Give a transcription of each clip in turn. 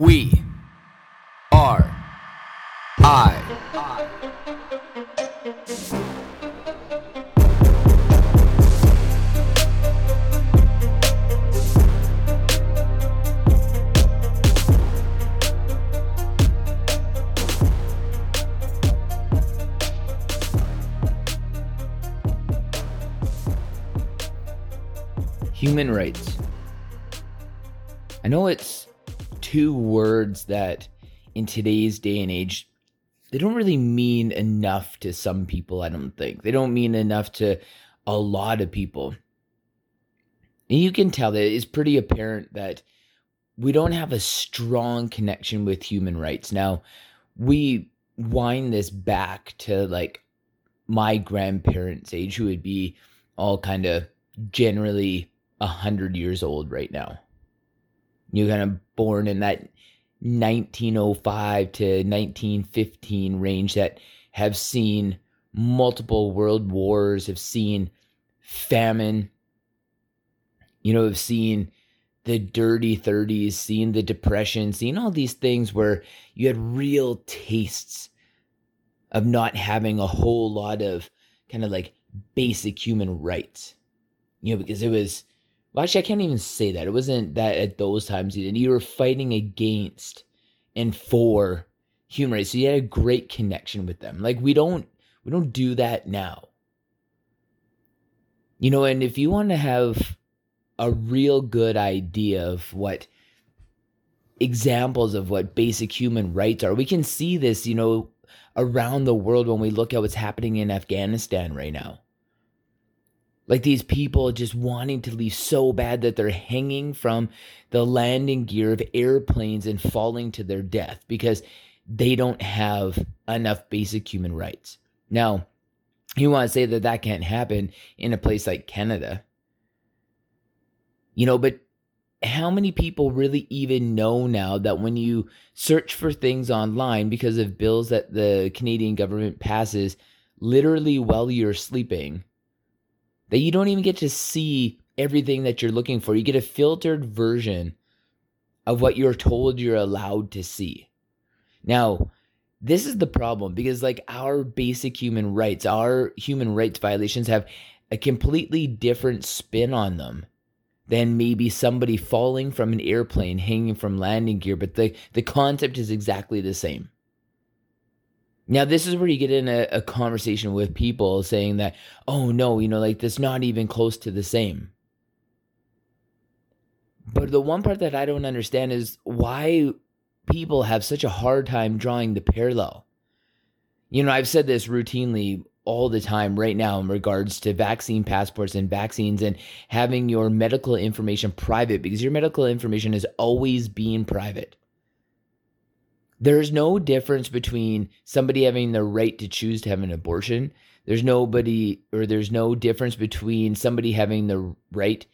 We are I. Human rights. I know it's two words that in today's day and age they don't really mean enough to some people, I don't think. They don't mean enough to a lot of people. And you can tell that it's pretty apparent that we don't have a strong connection with human rights. Now, we wind this back to like my grandparents' age, who would be all kind of generally a hundred years old right now. You're kind of born in that 1905 to 1915 range that have seen multiple world wars, have seen famine, you know, have seen the dirty 30s, seen the depression, seen all these things where you had real tastes of not having a whole lot of kind of like basic human rights. You know, because it was well, actually, I can't even say that. It wasn't that at those times you did. You were fighting against and for human rights. So you had a great connection with them. Like we don't we don't do that now. You know, and if you want to have a real good idea of what examples of what basic human rights are, we can see this, you know, around the world when we look at what's happening in Afghanistan right now. Like these people just wanting to leave so bad that they're hanging from the landing gear of airplanes and falling to their death because they don't have enough basic human rights. Now, you want to say that that can't happen in a place like Canada. You know, but how many people really even know now that when you search for things online because of bills that the Canadian government passes literally while you're sleeping, that you don't even get to see everything that you're looking for. You get a filtered version of what you're told you're allowed to see. Now, this is the problem because, like, our basic human rights, our human rights violations have a completely different spin on them than maybe somebody falling from an airplane hanging from landing gear, but the, the concept is exactly the same. Now, this is where you get in a, a, conversation with people saying that, oh no, you know, like that's not even close to the same. But the one part that I don't understand is why people have such a hard time drawing the parallel. You know, I've said this routinely all the time right now in regards to vaccine passports and vaccines and having your medical information private because your medical information is always being private. There's no difference between somebody having the right to choose to have an abortion. There's nobody, or there's no difference between somebody having the right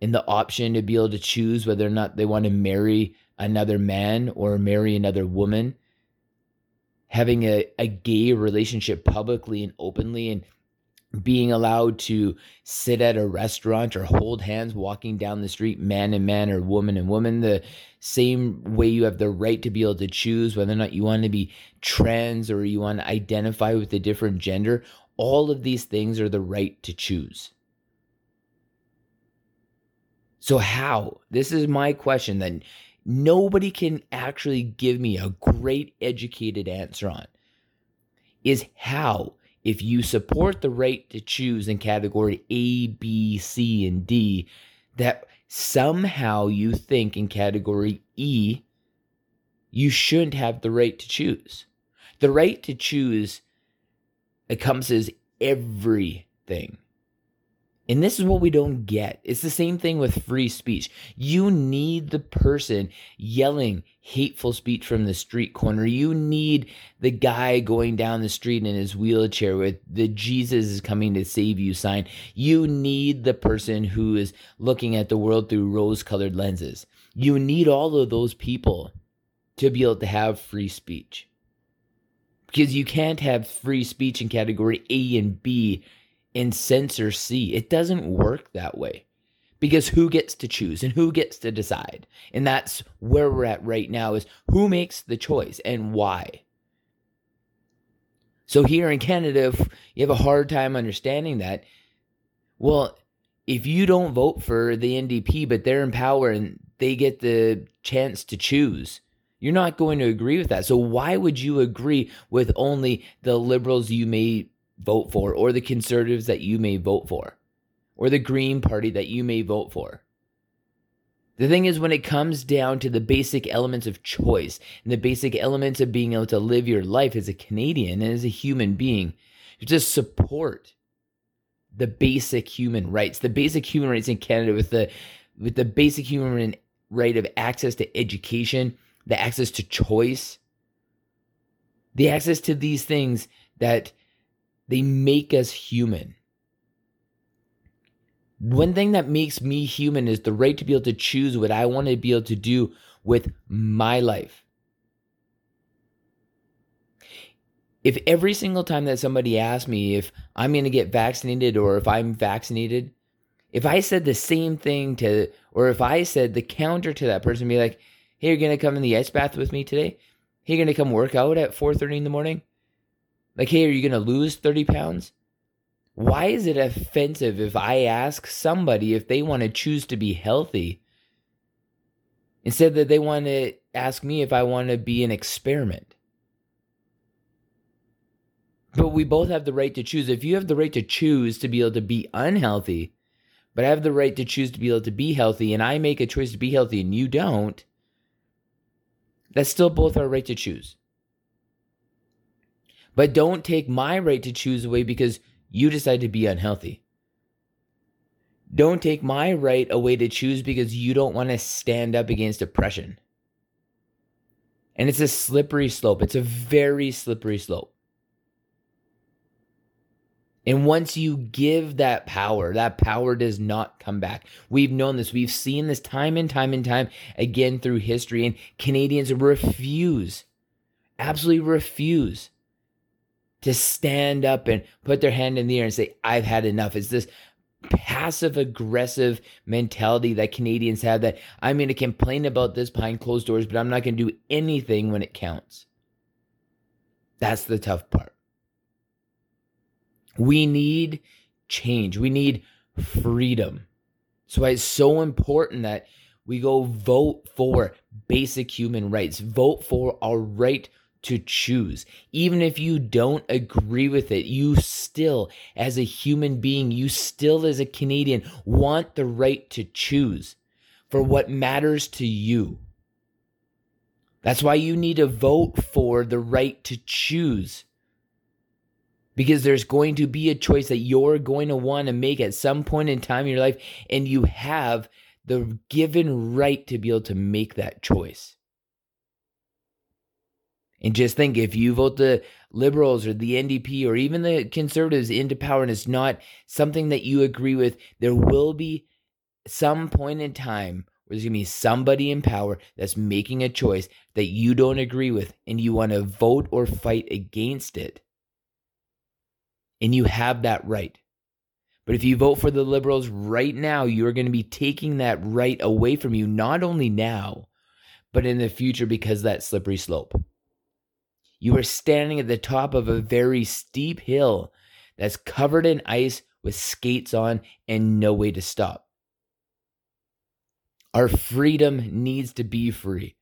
and the option to be able to choose whether or not they want to marry another man or marry another woman. Having a, a gay relationship publicly and openly and being allowed to sit at a restaurant or hold hands walking down the street, man and man or woman and woman, the same way you have the right to be able to choose whether or not you want to be trans or you want to identify with a different gender. All of these things are the right to choose. So, how? This is my question that nobody can actually give me a great educated answer on. Is how if you support the right to choose in category A, B, C, and D, that somehow you think in category E, you shouldn't have the right to choose. The right to choose encompasses everything. And this is what we don't get. It's the same thing with free speech. You need the person yelling hateful speech from the street corner. You need the guy going down the street in his wheelchair with the Jesus is coming to save you sign. You need the person who is looking at the world through rose colored lenses. You need all of those people to be able to have free speech. Because you can't have free speech in category A and B and censor C. It doesn't work that way Because who gets to choose and who gets to decide? And that's where we're at right now is who makes the choice and why? So here in Canada, if you have a hard time understanding that, well, if you don't vote for the NDP, but they're in power and they get the chance to choose, you're not going to agree with that. So why would you agree with only the liberals you may vote for or the conservatives that you may vote for or the Green Party that you may vote for? The thing is, when it comes down to the basic elements of choice and the basic elements of being able to live your life as a Canadian and as a human being, you just support the basic human rights, the basic human rights in Canada with the with the basic human right of access to education, the access to choice, the access to these things that they make us human. One thing that makes me human is the right to be able to choose what I want to be able to do with my life. If every single time that somebody asks me if I'm going to get vaccinated or if I'm vaccinated, if I said the same thing to, or if I said the counter to that person, be like, hey, you're to come in the ice bath with me today? Hey, you're to come work out at 4.30 in the morning? Like, hey, are you going to lose 30 pounds? Why is it offensive if I ask somebody if they want to choose to be healthy instead that they want to ask me if I want to be an experiment? But we both have the right to choose. If you have the right to choose to be able to be unhealthy, but I have the right to choose to be able to be healthy, and I make a choice to be healthy and you don't, that's still both our right to choose. But don't take my right to choose away because you decide to be unhealthy. Don't take my right away to choose because you don't want to stand up against oppression. And it's a slippery slope. It's a very slippery slope. And once you give that power, that power does not come back. We've known this. We've seen this time and time and time again through history. And Canadians refuse, absolutely refuse to stand up and put their hand in the air and say, I've had enough. It's this passive aggressive mentality that Canadians have that I'm going to complain about this behind closed doors, but I'm not going to do anything when it counts. That's the tough part. We need change. We need freedom. So it's so important that we go vote for basic human rights, vote for our right to choose. Even if you don't agree with it, you still, as a human being, you still, as a Canadian, want the right to choose for what matters to you. That's why you need to vote for the right to choose because there's going to be a choice that you're going to want to make at some point in time in your life, and you have the given right to be able to make that choice. And just think if you vote the liberals or the NDP or even the conservatives into power and it's not something that you agree with, there will be some point in time where there's going to be somebody in power that's making a choice that you don't agree with and you want to vote or fight against it and you have that right. But if you vote for the liberals right now, you are going to be taking that right away from you, not only now, but in the future because that slippery slope. You are standing at the top of a very steep hill that's covered in ice with skates on and no way to stop. Our freedom needs to be free.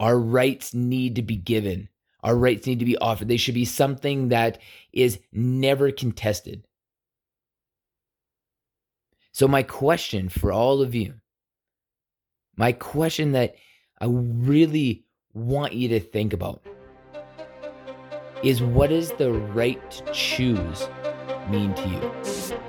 Our rights need to be given. Our rights need to be offered. They should be something that is never contested. So, my question for all of you, my question that I really want you to think about is what does the right to choose mean to you?